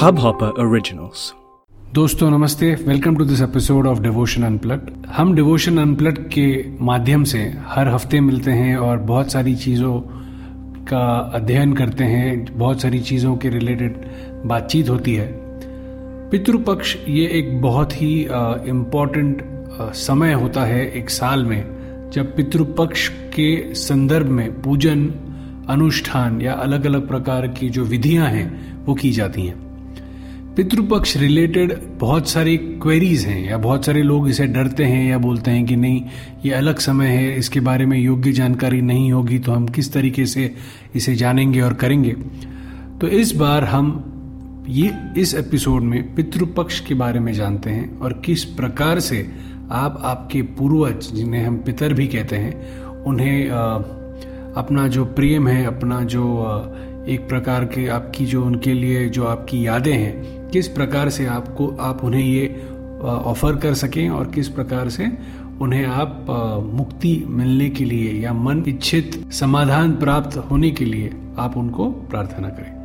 Hubhopper Originals. दोस्तों, नमस्ते। Welcome to this episode of Devotion Unplugged हम डिवोशन अनप्लट के माध्यम से हर हफ़्ते मिलते हैं और बहुत सारी चीज़ों का अध्ययन करते हैं। बहुत सारी चीज़ों के रिलेटेड बातचीत होती है। पितृपक्ष ये एक बहुत ही इंपॉर्टेंट समय होता है एक साल में। जब पितृपक्ष के संदर्भ में पूजन, अनुष्ठान या अलग अलग प्रकार की जो विधियाँ हैं, वो की जाती हैं। पितृपक्ष रिलेटेड बहुत सारी क्वेरीज हैं, या बहुत सारे लोग इसे डरते हैं, या बोलते हैं कि नहीं, ये अलग समय है, इसके बारे में योग्य जानकारी नहीं होगी तो हम किस तरीके से इसे जानेंगे और करेंगे? तो इस बार हम ये, इस एपिसोड में पितृपक्ष के बारे में जानते हैं, और किस प्रकार से आप, आपके पूर्वज, जिन्हें हम पितर भी कहते हैं, उन्हें अपना जो प्रेम है, अपना जो एक प्रकार के आपकी जो उनके लिए जो आपकी यादें हैं किस प्रकार से आपको, आप उन्हें ये ऑफ़र कर सकें और किस प्रकार से उन्हें आप मुक्ति मिलने के लिए या मन इच्छित समाधान प्राप्त होने के लिए आप उनको प्रार्थना करें।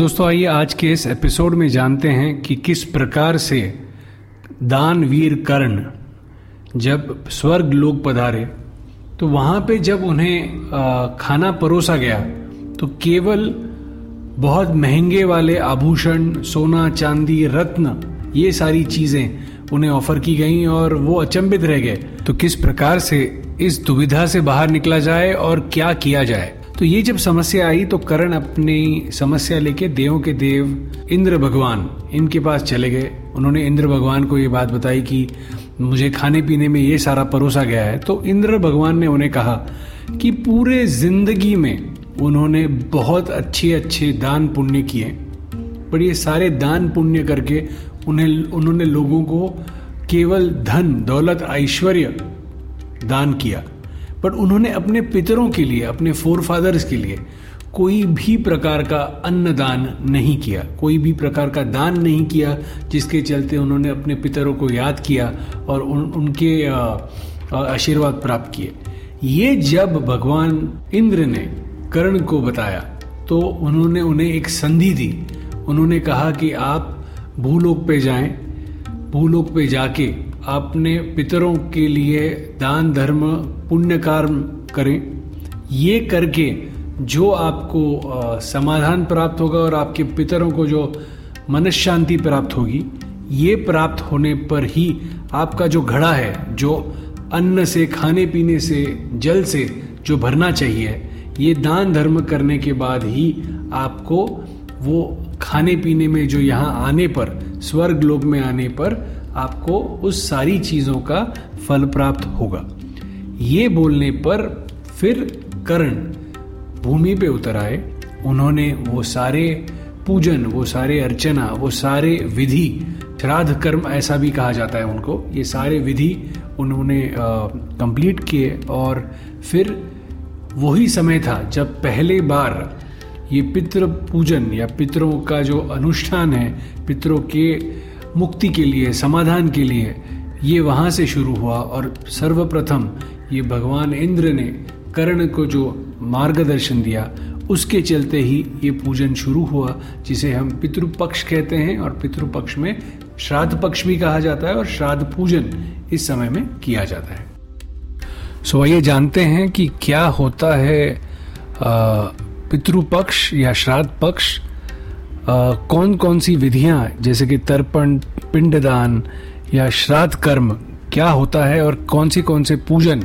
दोस्तों, आइए आज के इस एपिसोड में जानते हैं कि किस प्रकार से दानवीर कर्ण जब स्वर्ग लोग पधारे तो वहाँ पे जब उन्हें खाना परोसा गया तो केवल बहुत महँगे वाले आभूषण, सोना, चांदी, रत्न, ये सारी चीज़ें उन्हें ऑफ़र की गई और वो अचंभित रह गए। तो किस प्रकार से इस दुविधा से बाहर निकला जाए और क्या किया जाए? तो ये जब समस्या आई तो करण अपनी समस्या लेके देवों के देव इंद्र भगवान इनके पास चले गए। उन्होंने इंद्र भगवान को ये बात बताई कि मुझे खाने पीने में ये सारा परोसा गया है। तो इंद्र भगवान ने उन्हें कहा कि पूरे ज़िंदगी में उन्होंने बहुत अच्छे अच्छे दान पुण्य किए। पर ये सारे दान पुण्य करके उन्हें, उन्होंने लोगों को केवल धन, दौलत, ऐश्वर्य दान किया। बट उन्होंने अपने पितरों के लिए अपने फोर फादर्स के लिए कोई भी प्रकार का अन्न दान नहीं किया। कोई भी प्रकार का दान नहीं किया जिसके चलते उन्होंने अपने पितरों को याद किया और उन, उनके आशीर्वाद प्राप्त किए। ये जब भगवान इंद्र ने कर्ण को बताया तो उन्होंने उन्हें एक संधि दी। उन्होंने कहा कि आप भूलोक पे जाएँ। भूलोक पे जाके अपने पितरों के लिए दान, धर्म पुण्य कर्म करें। ये करके जो आपको समाधान प्राप्त होगा और आपके पितरों को जो मन शांति प्राप्त होगी, ये प्राप्त होने पर ही आपका जो घड़ा है, जो अन्न से, खाने पीने से, जल से जो भरना चाहिए, ये दान, धर्म करने के बाद ही आपको वो खाने पीने में जो यहाँ आने पर स्वर्ग लोक में आने पर आपको उस सारी चीज़ों का फल प्राप्त होगा। ये बोलने पर फिर कर्ण भूमि पे उतर आए। उन्होंने वो सारे पूजन, वो सारे अर्चना, वो सारे विधि श्राद्ध कर्म ऐसा भी कहा जाता है उनको। ये सारे विधि उन्होंने कंप्लीट किए और फिर वही समय था जब पहले बार ये पितृ पूजन या पितरों का जो अनुष्ठान है, पितरों के मुक्ति के लिए समाधान के लिए ये वहाँ से शुरू हुआ और सर्वप्रथम ये भगवान इंद्र ने कर्ण को जो मार्गदर्शन दिया उसके चलते ही ये पूजन शुरू हुआ जिसे हम पितृपक्ष कहते हैं और पितृपक्ष में श्राद्ध पक्ष भी कहा जाता है और श्राद्ध पूजन इस समय में किया जाता है। सो so, आइए जानते हैं कि क्या होता है पितृपक्ष या श्राद्ध पक्ष कौन कौन सी विधियाँ जैसे कि तर्पण, पिंडदान या श्राद्ध कर्म, क्या होता है और कौन सी कौन से पूजन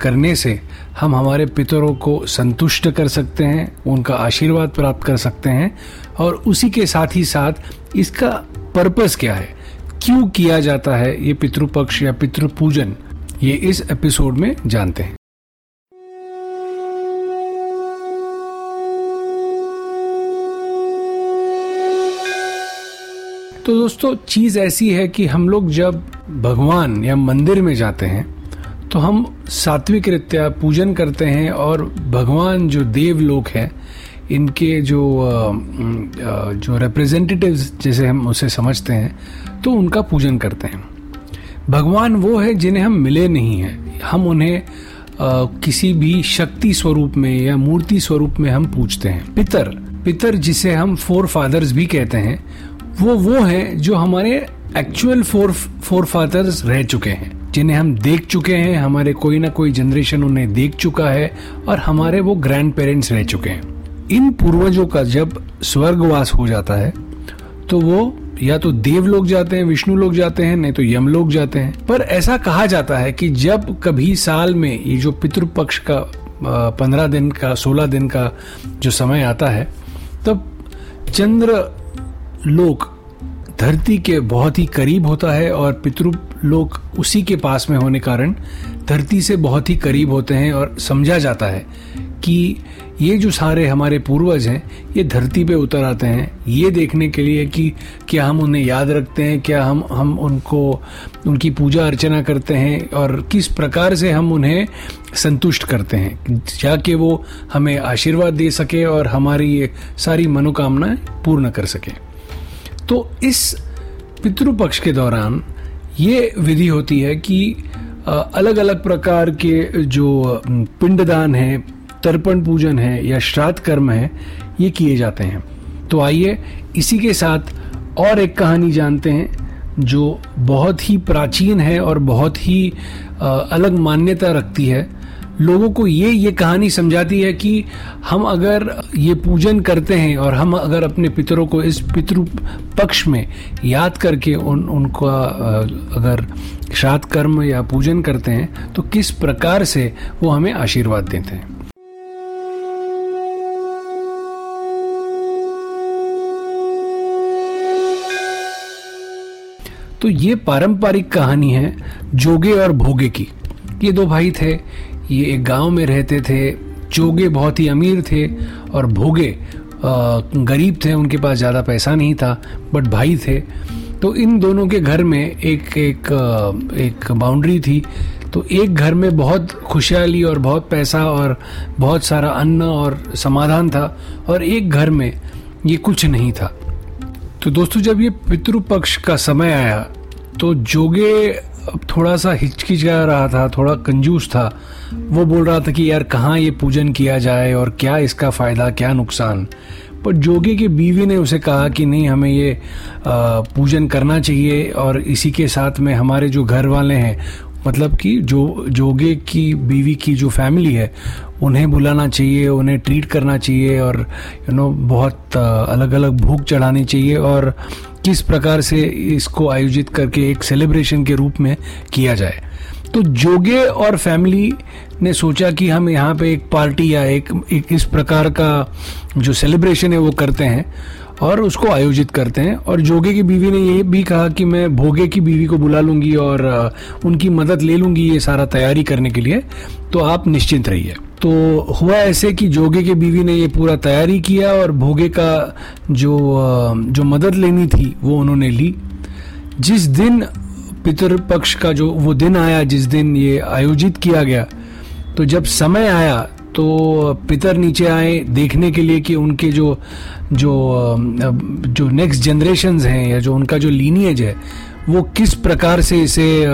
करने से हम हमारे पितरों को संतुष्ट कर सकते हैं, उनका आशीर्वाद प्राप्त कर सकते हैं और उसी के साथ ही साथ इसका पर्पस क्या है? क्यों किया जाता है ये पितृपक्ष या पितृ पूजन ये इस एपिसोड में जानते हैं। तो दोस्तों, चीज़ ऐसी है कि हम लोग जब भगवान या मंदिर में जाते हैं तो हम सात्विक रित्या पूजन करते हैं और भगवान जो देव लोग हैं, इनके जो जो रिप्रेजेंटेटिव्स जैसे हम उसे समझते हैं तो उनका पूजन करते हैं। भगवान वो है जिन्हें हम मिले नहीं हैं। हम उन्हें किसी भी शक्ति स्वरूप में या मूर्ति स्वरूप में हम पूछते हैं। पितर पितर जिसे हम फोर फादर्स भी कहते हैं वो वो हैं जो हमारे एक्चुअल फोर फोर फादर्स रह चुके हैं, जिन्हें हम देख चुके हैं, हमारे कोई ना कोई जनरेशन उन्हें देख चुका है, और हमारे वो ग्रैंड पेरेंट्स रह चुके हैं। इन पूर्वजों का जब स्वर्गवास हो जाता है तो वो या तो देव लोग जाते हैं, विष्णु लोग जाते हैं, नहीं तो यम लोग जाते हैं। पर ऐसा कहा जाता है कि जब कभी साल में ये जो पितृपक्ष का पंद्रह दिन का, सोलह दिन का जो समय आता है, तब चंद्र लोक धरती के बहुत ही करीब होता है और पितृ लोक उसी के पास में होने कारण धरती से बहुत ही करीब होते हैं और समझा जाता है कि ये जो सारे हमारे पूर्वज हैं, ये धरती पे उतर आते हैं। ये देखने के लिए कि क्या हम उन्हें याद रखते हैं, क्या हम हम उनको, उनकी पूजा अर्चना करते हैं और किस प्रकार से हम उन्हें संतुष्ट करते हैं, जाके वो हमें आशीर्वाद दे सके और हमारी ये सारी मनोकामनाएँ पूर्ण कर सके। तो इस पितृपक्ष के दौरान ये विधि होती है कि अलग अलग प्रकार के जो पिंडदान है, तर्पण पूजन है या श्राद्ध कर्म है, ये किए जाते हैं। तो आइए इसी के साथ और एक कहानी जानते हैं, जो बहुत ही प्राचीन है और बहुत ही अलग मान्यता रखती है। लोगों को ये ये कहानी समझाती है कि हम अगर ये पूजन करते हैं और हम अगर अपने पितरों को इस पितृ पक्ष में याद करके उन, उनका अगर श्राद्ध कर्म या पूजन करते हैं तो किस प्रकार से वो हमें आशीर्वाद देते हैं? तो ये पारंपरिक कहानी है जोगे और भोगे की। ये दो भाई थे ये एक गाँव में रहते थे, चोगे बहुत ही अमीर थे और भोगे गरीब थे, उनके पास ज़्यादा पैसा नहीं था बट भाई थे। तो इन दोनों के घर में एक एक एक बाउंड्री थी। तो एक घर में बहुत खुशहाली और बहुत पैसा और बहुत सारा अन्न और समाधान था और एक घर में ये कुछ नहीं था। तो दोस्तों, जब ये पितृपक्ष का समय आया तो जोगे थोड़ा सा हिचकिचा रहा था, थोड़ा कंजूस था। वो बोल रहा था कि यार कहाँ ये पूजन किया जाए और क्या इसका फ़ायदा, क्या नुकसान? पर जोगे की बीवी ने उसे कहा कि नहीं, हमें ये पूजन करना चाहिए और इसी के साथ में हमारे जो घर वाले हैं मतलब कि जो, जोगे की बीवी की जो फैमिली है, उन्हें बुलाना चाहिए, उन्हें ट्रीट करना चाहिए और यू नो बहुत अलग अलग भूख चढ़ानी चाहिए और किस प्रकार से इसको आयोजित करके एक सेलिब्रेशन के रूप में किया जाए। तो जोगे और फैमिली ने सोचा कि हम यहाँ पे एक पार्टी या एक, एक इस प्रकार का जो सेलिब्रेशन है वो करते हैं और उसको आयोजित करते हैं। और जोगे की बीवी ने ये भी कहा कि मैं भोगे की बीवी को बुला लूँगी और उनकी मदद ले लूँगी ये सारा तैयारी करने के लिए। तो आप निश्चिंत रहिए। तो हुआ ऐसे कि जोगे के बीवी ने ये पूरा तैयारी किया और भोगे का जो जो मदद लेनी थी वो उन्होंने ली। जिस दिन पितृपक्ष का जो वो दिन आया, जिस दिन ये आयोजित किया गया तो जब समय आया तो पितर नीचे आए देखने के लिए कि उनके जो जो जो नेक्स्ट जनरेशन हैं या जो उनका जो लीनियज है, वो किस प्रकार से इसे,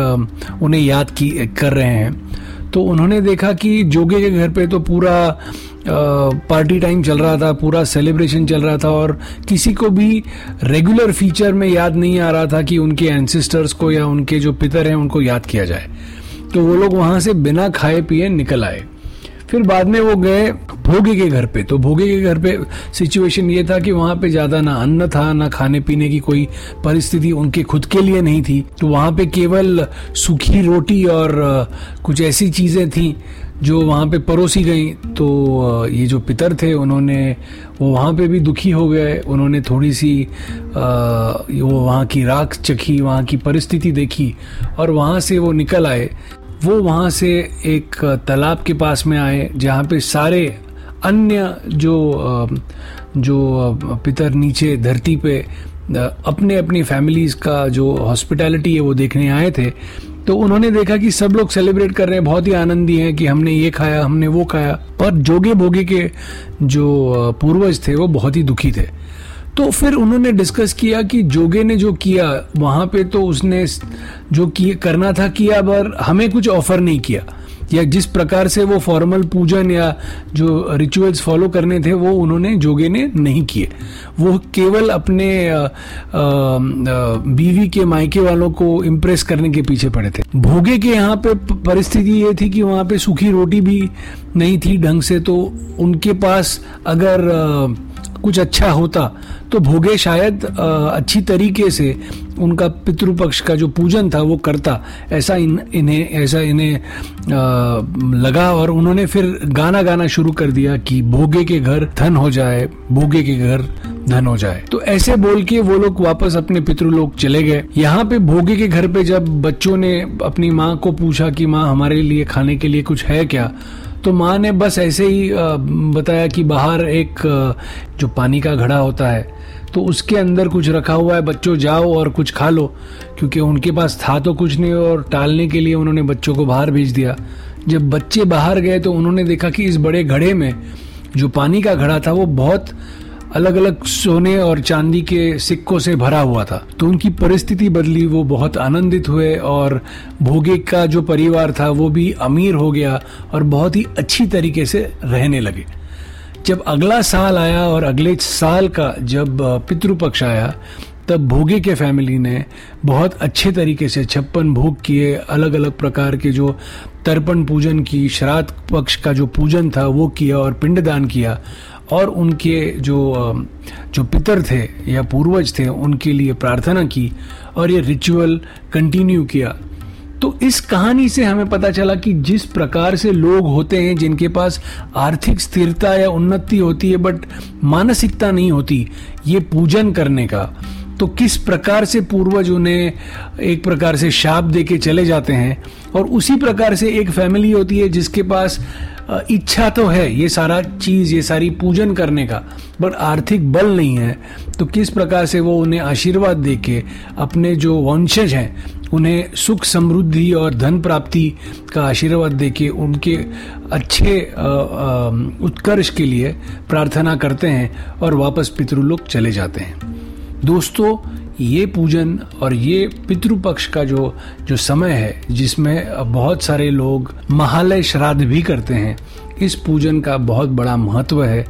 उन्हें याद की, कर रहे हैं। तो उन्होंने देखा कि जोगे के घर पे तो पूरा पार्टी टाइम चल रहा था, पूरा सेलिब्रेशन चल रहा था और किसी को भी रेगुलर फीचर में याद नहीं आ रहा था कि उनके एंसिस्टर्स को या उनके जो पितर हैं, उनको याद किया जाए। तो वो लोग वहाँ से बिना खाए पिए निकल आए। फिर बाद में वो गए भोगे के घर पे। तो भोगे के घर पे सिचुएशन ये था कि वहाँ पे ज़्यादा ना अन्न था, ना खाने पीने की कोई परिस्थिति उनके खुद के लिए नहीं थी। तो वहाँ पे केवल सूखी रोटी और कुछ ऐसी चीज़ें थी जो वहाँ पे परोसी गई। तो ये जो पितर थे, उन्होंने, वो वहाँ पे भी दुखी हो गए। उन्होंने थोड़ी सी वो वहाँ की राख चखी, वहाँ की परिस्थिति देखी और वहाँ से वो निकल आए। वो वहाँ से एक तालाब के पास में आए, जहाँ पे सारे अन्य जो जो पितर नीचे धरती पे अपने अपनी फैमिलीज़ का जो हॉस्पिटैलिटी है वो देखने आए थे। तो उन्होंने देखा कि सब लोग सेलिब्रेट कर रहे हैं, बहुत ही आनंदी हैं कि हमने ये खाया, हमने वो खाया। पर जोगे भोगे के जो पूर्वज थे वो बहुत ही दुखी थे। तो फिर उन्होंने डिस्कस किया कि जोगे ने जो किया वहाँ पे तो उसने जो किए करना था किया पर हमें कुछ ऑफ़र नहीं किया। या जिस प्रकार से वो फॉर्मल पूजन या जो रिचुअल्स फॉलो करने थे वो उन्होंने जोगे ने नहीं किए। वो केवल अपने आ, आ, बीवी के मायके वालों को इम्प्रेस करने के पीछे पड़े थे। भोगे के यहाँ पे परिस्थिति ये थी कि वहाँ पे सूखी रोटी भी नहीं थी ढंग से तो उनके पास अगर आ, कुछ अच्छा होता तो भोगे शायद अच्छी तरीके से उनका पितृपक्ष का जो पूजन था वो करता। ऐसा इन, इन्हें, ऐसा इन्हें लगा और उन्होंने फिर गाना गाना शुरू कर दिया कि भोगे के घर धन हो जाए, भोगे के घर धन हो जाए। तो ऐसे बोल के वो लोग वापस अपने पितृलोक चले गए। यहाँ पे भोगे के घर पे जब बच्चों ने अपनी माँ को पूछा कि, माँ, हमारे लिए खाने के लिए कुछ है क्या? तो माँ ने बस ऐसे ही बताया कि बाहर एक जो पानी का घड़ा होता है तो उसके अंदर कुछ रखा हुआ है, बच्चों जाओ और कुछ खा लो, क्योंकि उनके पास था तो कुछ नहीं और टालने के लिए उन्होंने बच्चों को बाहर भेज दिया। जब बच्चे बाहर गए तो उन्होंने देखा कि इस बड़े घड़े में जो पानी का घड़ा था वो बहुत अलग अलग सोने और चांदी के सिक्कों से भरा हुआ था। तो उनकी परिस्थिति बदली, वो बहुत आनंदित हुए और भोगे का जो परिवार था, वो भी अमीर हो गया और बहुत ही अच्छी तरीके से रहने लगे। जब अगला साल आया और अगले साल का जब पितृपक्ष आया, तब भोगे के फैमिली ने बहुत अच्छे तरीके से छप्पन भोग किए अलग अलग प्रकार के जो तर्पण पूजन की, श्राद्ध पक्ष का जो पूजन था, वो किया और पिंडदान किया। और उनके जो जो पितर थे या पूर्वज थे, उनके लिए प्रार्थना की और ये रिचुअल कंटिन्यू किया। तो इस कहानी से हमें पता चला कि जिस प्रकार से लोग होते हैं, जिनके पास आर्थिक स्थिरता या उन्नति होती है बट मानसिकता नहीं होती, ये पूजन करने का। तो किस प्रकार से पूर्वज उन्हें एक प्रकार से शाप दे के चले जाते हैं, और उसी प्रकार से एक फैमिली होती है जिसके पास इच्छा तो है ये सारा चीज़, ये सारी पूजन करने का, बट आर्थिक बल नहीं है। तो किस प्रकार से वो उन्हें आशीर्वाद दे के अपने जो वंशज हैं, उन्हें सुख, समृद्धि और धन प्राप्ति का आशीर्वाद दे के उनके अच्छे उत्कर्ष के लिए प्रार्थना करते हैं और वापस पितृलोक चले जाते हैं। दोस्तों ये पूजन और ये पितृपक्ष का जो जो समय है, जिसमें बहुत सारे लोग महालय श्राद्ध भी करते हैं, इस पूजन का बहुत बड़ा महत्व है।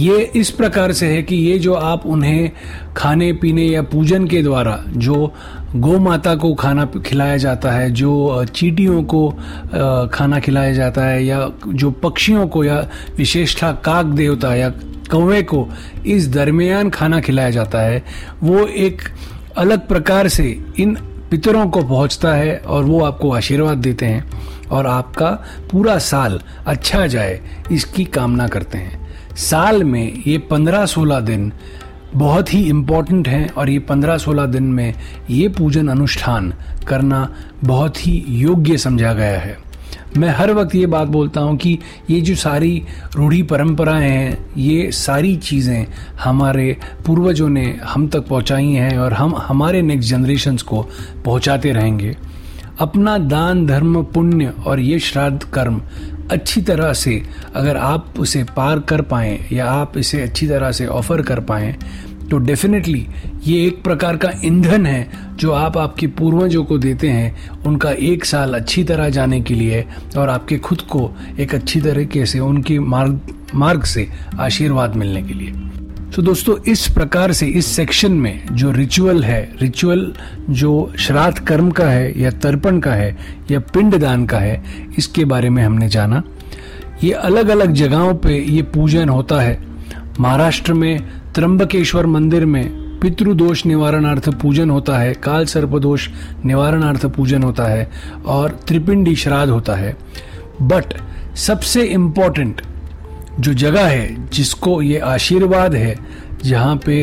ये इस प्रकार से है कि ये जो आप उन्हें खाने, पीने या पूजन के द्वारा जो गौ माता को खाना खिलाया जाता है, जो चीटियों को खाना खिलाया जाता है या जो पक्षियों को या विशेषता काक देवता या कौवे को इस दरमियान खाना खिलाया जाता है। वो एक अलग प्रकार से इन पितरों को पहुँचता है और वो आपको आशीर्वाद देते हैं और आपका पूरा साल अच्छा जाए, इसकी कामना करते हैं। साल में ये पंद्रह सोलह दिन बहुत ही इंपॉर्टेंट हैं और ये पंद्रह सोलह दिन में ये पूजन अनुष्ठान करना बहुत ही योग्य समझा गया है। मैं हर वक्त ये बात बोलता हूँ कि ये जो सारी रूढ़ी परंपराएँ हैं, ये सारी चीज़ें हमारे पूर्वजों ने हम तक पहुँचाई हैं और हम, हमारे नेक्स्ट जनरेशन्स को पहुँचाते रहेंगे। अपना दान, धर्म, पुण्य और ये श्राद्ध कर्म अच्छी तरह से अगर आप उसे पार कर पाएँ या आप इसे अच्छी तरह से ऑफ़र कर पाएँ तो डेफिनेटली ये एक प्रकार का ईंधन है जो आप आपके पूर्वजों को देते हैं, उनका एक साल अच्छी तरह जाने के लिए और आपके खुद को एक अच्छी तरीके से, उनके मार्ग मार्ग से आशीर्वाद मिलने के लिए। तो दोस्तों, इस प्रकार से इस सेक्शन में जो रिचुअल है रिचुअल जो श्राद्ध कर्म का है या तर्पण का है या पिंडदान का है, इसके बारे में हमने जाना। ये अलग अलग जगहों पे ये पूजन होता है। महाराष्ट्र में त्रंबकेश्वर मंदिर में पितृदोष निवारणार्थ पूजन होता है, काल सर्पदोष निवारणार्थ पूजन होता है और त्रिपिंडी श्राद्ध होता है। बट सबसे इम्पोर्टेंट जो जगह है, जिसको ये आशीर्वाद है, जहाँ पे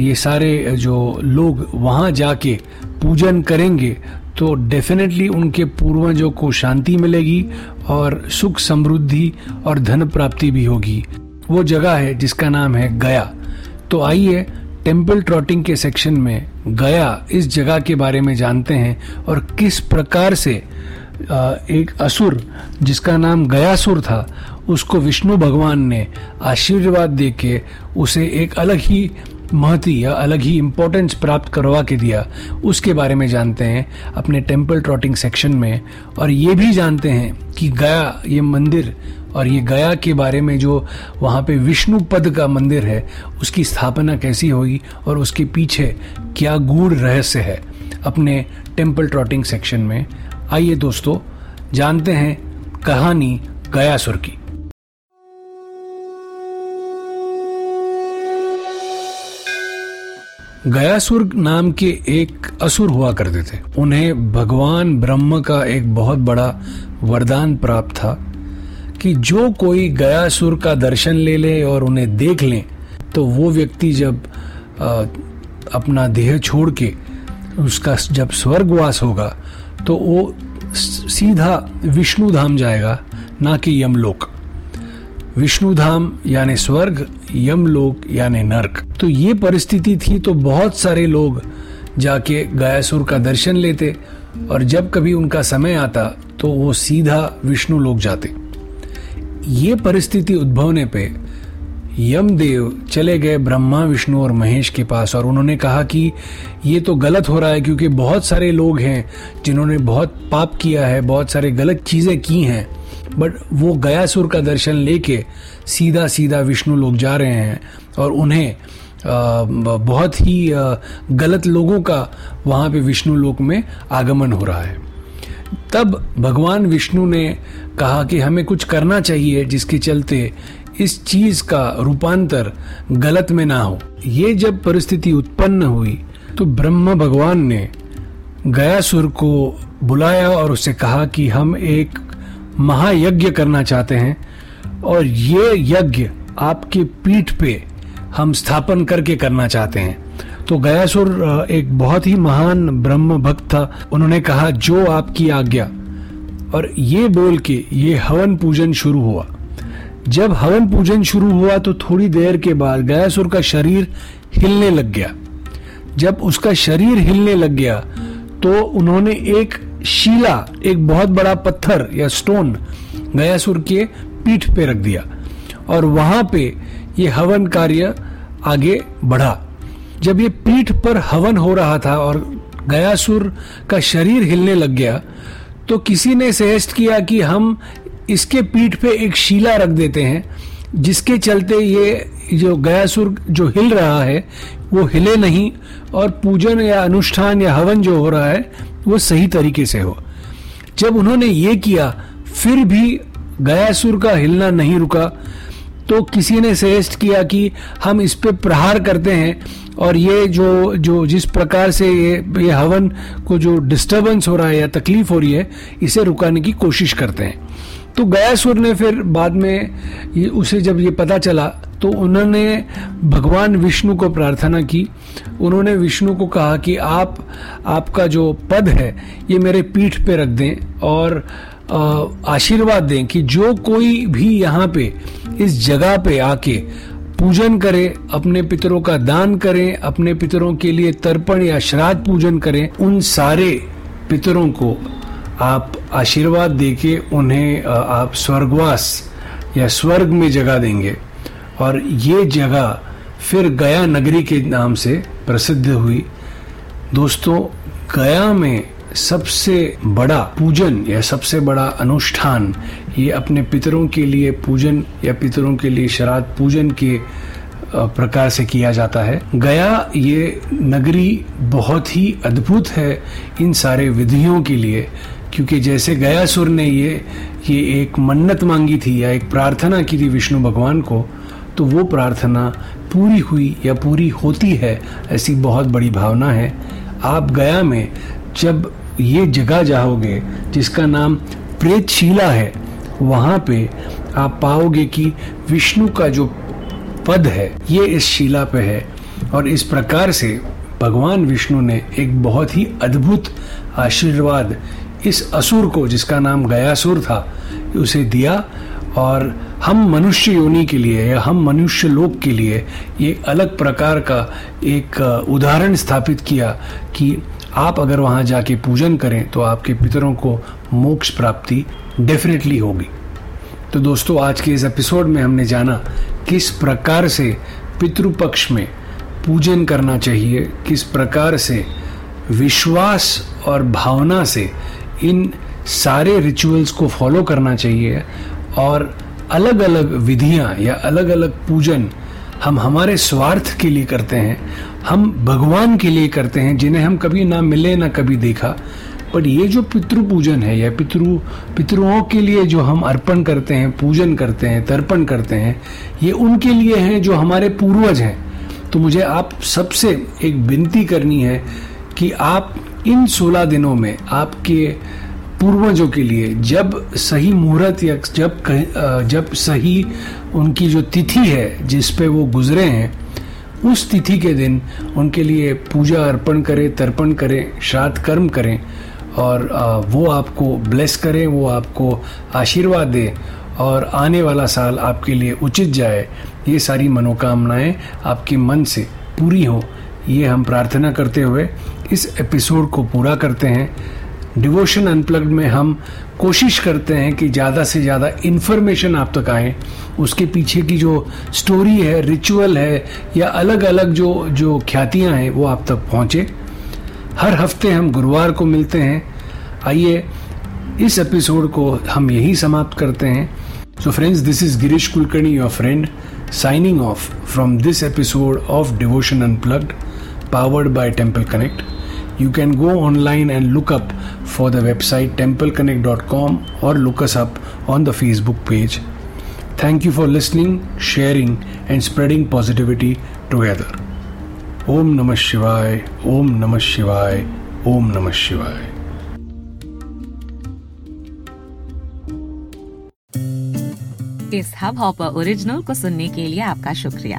ये सारे जो लोग वहाँ जाके पूजन करेंगे तो डेफिनेटली उनके पूर्वजों को शांति मिलेगी और सुख समृद्धि और धन प्राप्ति भी होगी। वो जगह है जिसका नाम है गया। तो आइए टेंपल ट्रॉटिंग के सेक्शन में गया इस जगह के बारे में जानते हैं और किस प्रकार से एक असुर जिसका नाम गयासुर था, उसको विष्णु भगवान ने आशीर्वाद दे के उसे एक अलग ही महती या अलग ही इम्पोर्टेंस प्राप्त करवा के दिया। उसके बारे में जानते हैं अपने टेंपल ट्रॉटिंग सेक्शन में और ये भी जानते हैं कि गया ये मंदिर और ये गया के बारे में जो वहाँ पे विष्णु पद का मंदिर है, उसकी स्थापना कैसी हुई और उसके पीछे क्या गूढ़ रहस्य है अपने टेंपल ट्रॉटिंग सेक्शन में। आइए दोस्तों, जानते हैं कहानी गयासुर की। गयासुर नाम के एक असुर हुआ करते थे। उन्हें भगवान ब्रह्म का एक बहुत बड़ा वरदान प्राप्त था। कि जो कोई गया सुर का दर्शन ले ले और उन्हें देख ले तो वो व्यक्ति जब आ, अपना देह छोड़ के उसका जब स्वर्गवास होगा तो वो सीधा विष्णु धाम जाएगा ना कि यमलोक। विष्णु धाम यानी स्वर्ग यमलोक यानी नर्क। तो ये परिस्थिति थी तो बहुत सारे लोग जाके गयासुर का दर्शन लेते और जब कभी उनका समय आता तो वो सीधा विष्णु लोक जाते। ये परिस्थिति उद्भवने पे यमदेव चले गए ब्रह्मा, विष्णु और महेश के पास और उन्होंने कहा कि ये तो गलत हो रहा है क्योंकि बहुत सारे लोग हैं जिन्होंने बहुत पाप किया है, बहुत सारे गलत चीज़ें की हैं। बट वो गयासुर का दर्शन लेके सीधा सीधा विष्णु लोग जा रहे हैं और उन्हें बहुत ही गलत लोगों का वहाँ पे विष्णु लोक में आगमन हो रहा है। तब भगवान विष्णु ने कहा कि हमें कुछ करना चाहिए जिसके चलते इस चीज़ का रूपांतर गलत में ना हो। ये जब परिस्थिति उत्पन्न हुई तो ब्रह्म भगवान ने गयासुर को बुलाया और उससे कहा कि हम एक महायज्ञ करना चाहते हैं और ये यज्ञ आपके पीठ पे हम स्थापन करके करना चाहते हैं। तो गयासुर एक बहुत ही महान ब्रह्म भक्त था। उन्होंने कहा, जो आपकी आज्ञा और ये बोल के ये हवन पूजन शुरू हुआ। जब हवन पूजन शुरू हुआ तो थोड़ी देर के बाद गयासुर का शरीर हिलने लग गया। जब उसका शरीर हिलने लग गया तो उन्होंने एक शीला, एक बहुत बड़ा पत्थर या स्टोन गयासुर के पीठ पे रख दिया और वहाँ पे ये हवन कार्य आगे बढ़ा। जब ये पीठ पर हवन हो रहा था और गयासुर का शरीर हिलने लग गया तो किसी ने सजेस्ट किया कि हम इसके पीठ पे एक शीला रख देते हैं, जिसके चलते ये जो गयासुर जो हिल रहा है, वो हिले नहीं और पूजन या अनुष्ठान या हवन जो हो रहा है, वो सही तरीके से हो। जब उन्होंने ये किया, फिर भी गयासुर का हिलना नहीं रुका। तो किसी ने सजेस्ट किया कि हम इस पर प्रहार करते हैं और ये जो जो जिस प्रकार से ये ये हवन को जो डिस्टरबेंस हो रहा है या तकलीफ़ हो रही है, इसे रुकाने की कोशिश करते हैं। तो गयासुर ने फिर बाद में ये, उसे जब ये पता चला तो उन्होंने भगवान विष्णु को प्रार्थना की। उन्होंने विष्णु को कहा कि आप, आपका जो पद है, ये मेरे पीठ पे रख दें और आशीर्वाद दें कि जो कोई भी यहाँ पे इस जगह पे आके पूजन करें, अपने पितरों का दान करें, अपने पितरों के लिए तर्पण या श्राद्ध पूजन करें, उन सारे पितरों को आप आशीर्वाद देके उन्हें आप स्वर्गवास या स्वर्ग में जगह देंगे। और ये जगह फिर गया नगरी के नाम से प्रसिद्ध हुई। दोस्तों, गया में सबसे बड़ा पूजन या सबसे बड़ा अनुष्ठान ये अपने पितरों के लिए पूजन या पितरों के लिए श्राद्ध पूजन के प्रकार से किया जाता है। गया ये नगरी बहुत ही अद्भुत है इन सारे विधियों के लिए, क्योंकि जैसे गयासुर ने ये ये एक मन्नत मांगी थी या एक प्रार्थना की थी विष्णु भगवान को तो वो प्रार्थना पूरी हुई या पूरी होती है ऐसी बहुत बड़ी भावना है। आप गया में जब ये जगह जाओगे, जिसका नाम प्रेतशीला है, वहाँ पे आप पाओगे कि विष्णु का जो पद है, ये इस शिला पे है। और इस प्रकार से भगवान विष्णु ने एक बहुत ही अद्भुत आशीर्वाद इस असुर को, जिसका नाम गयासुर था, उसे दिया। और हम मनुष्य योनि के लिए या हम मनुष्य लोक के लिए ये अलग प्रकार का एक उदाहरण स्थापित किया कि आप अगर वहाँ जाके पूजन करें तो आपके पितरों को मोक्ष प्राप्ति डेफिनेटली होगी। तो दोस्तों, आज के इस एपिसोड में हमने जाना किस प्रकार से पितृपक्ष में पूजन करना चाहिए, किस प्रकार से विश्वास और भावना से इन सारे रिचुअल्स को फॉलो करना चाहिए, और अलग अलग विधियाँ या अलग अलग पूजन हम हमारे स्वार्थ के लिए करते हैं, हम भगवान के लिए करते हैं, जिन्हें हम कभी ना मिले, ना कभी देखा। बट ये जो पितृ पूजन है, या पितृ, पितृओं के लिए जो हम अर्पण करते हैं, पूजन करते हैं, तर्पण करते हैं, ये उनके लिए हैं जो हमारे पूर्वज हैं। तो मुझे आप सबसे एक विनती करनी है कि आप इन सोलह दिनों में आपके पूर्वजों के लिए जब सही मुहूर्त या जब जब सही उनकी जो तिथि है जिस पे वो गुजरे हैं, उस तिथि के दिन उनके लिए पूजा अर्पण करें, तर्पण करें, श्राद्ध कर्म करें और वो आपको ब्लेस करें, वो आपको आशीर्वाद दे और आने वाला साल आपके लिए उचित जाए। ये सारी मनोकामनाएँ आपके मन से पूरी हो। ये हम प्रार्थना करते हुए इस एपिसोड को पूरा करते हैं। डिवोशन अनप्लग्ड में हम कोशिश करते हैं कि ज़्यादा से ज़्यादा इन्फॉर्मेशन आप तक आए। उसके पीछे की जो स्टोरी है रिचुअल है, या अलग अलग जो जो ख्यातियाँ हैं, वो आप तक पहुँचे। हर हफ़्ते हम गुरुवार को मिलते हैं। आइए, इस एपिसोड को हम यही समाप्त करते हैं। So friends this is Girish Kulkarni your friend signing off from this episode of Devotion Unplugged powered by Temple Connect. You can go online and look up for the website Temple Connect dot com और look us up on the Facebook page thank you for listening sharing and spreading positivity together Om नमः शिवाय ओम नमः शिवाय ओम नमः शिवाय इस hub hopper original को सुनने के लिए आपका शुक्रिया।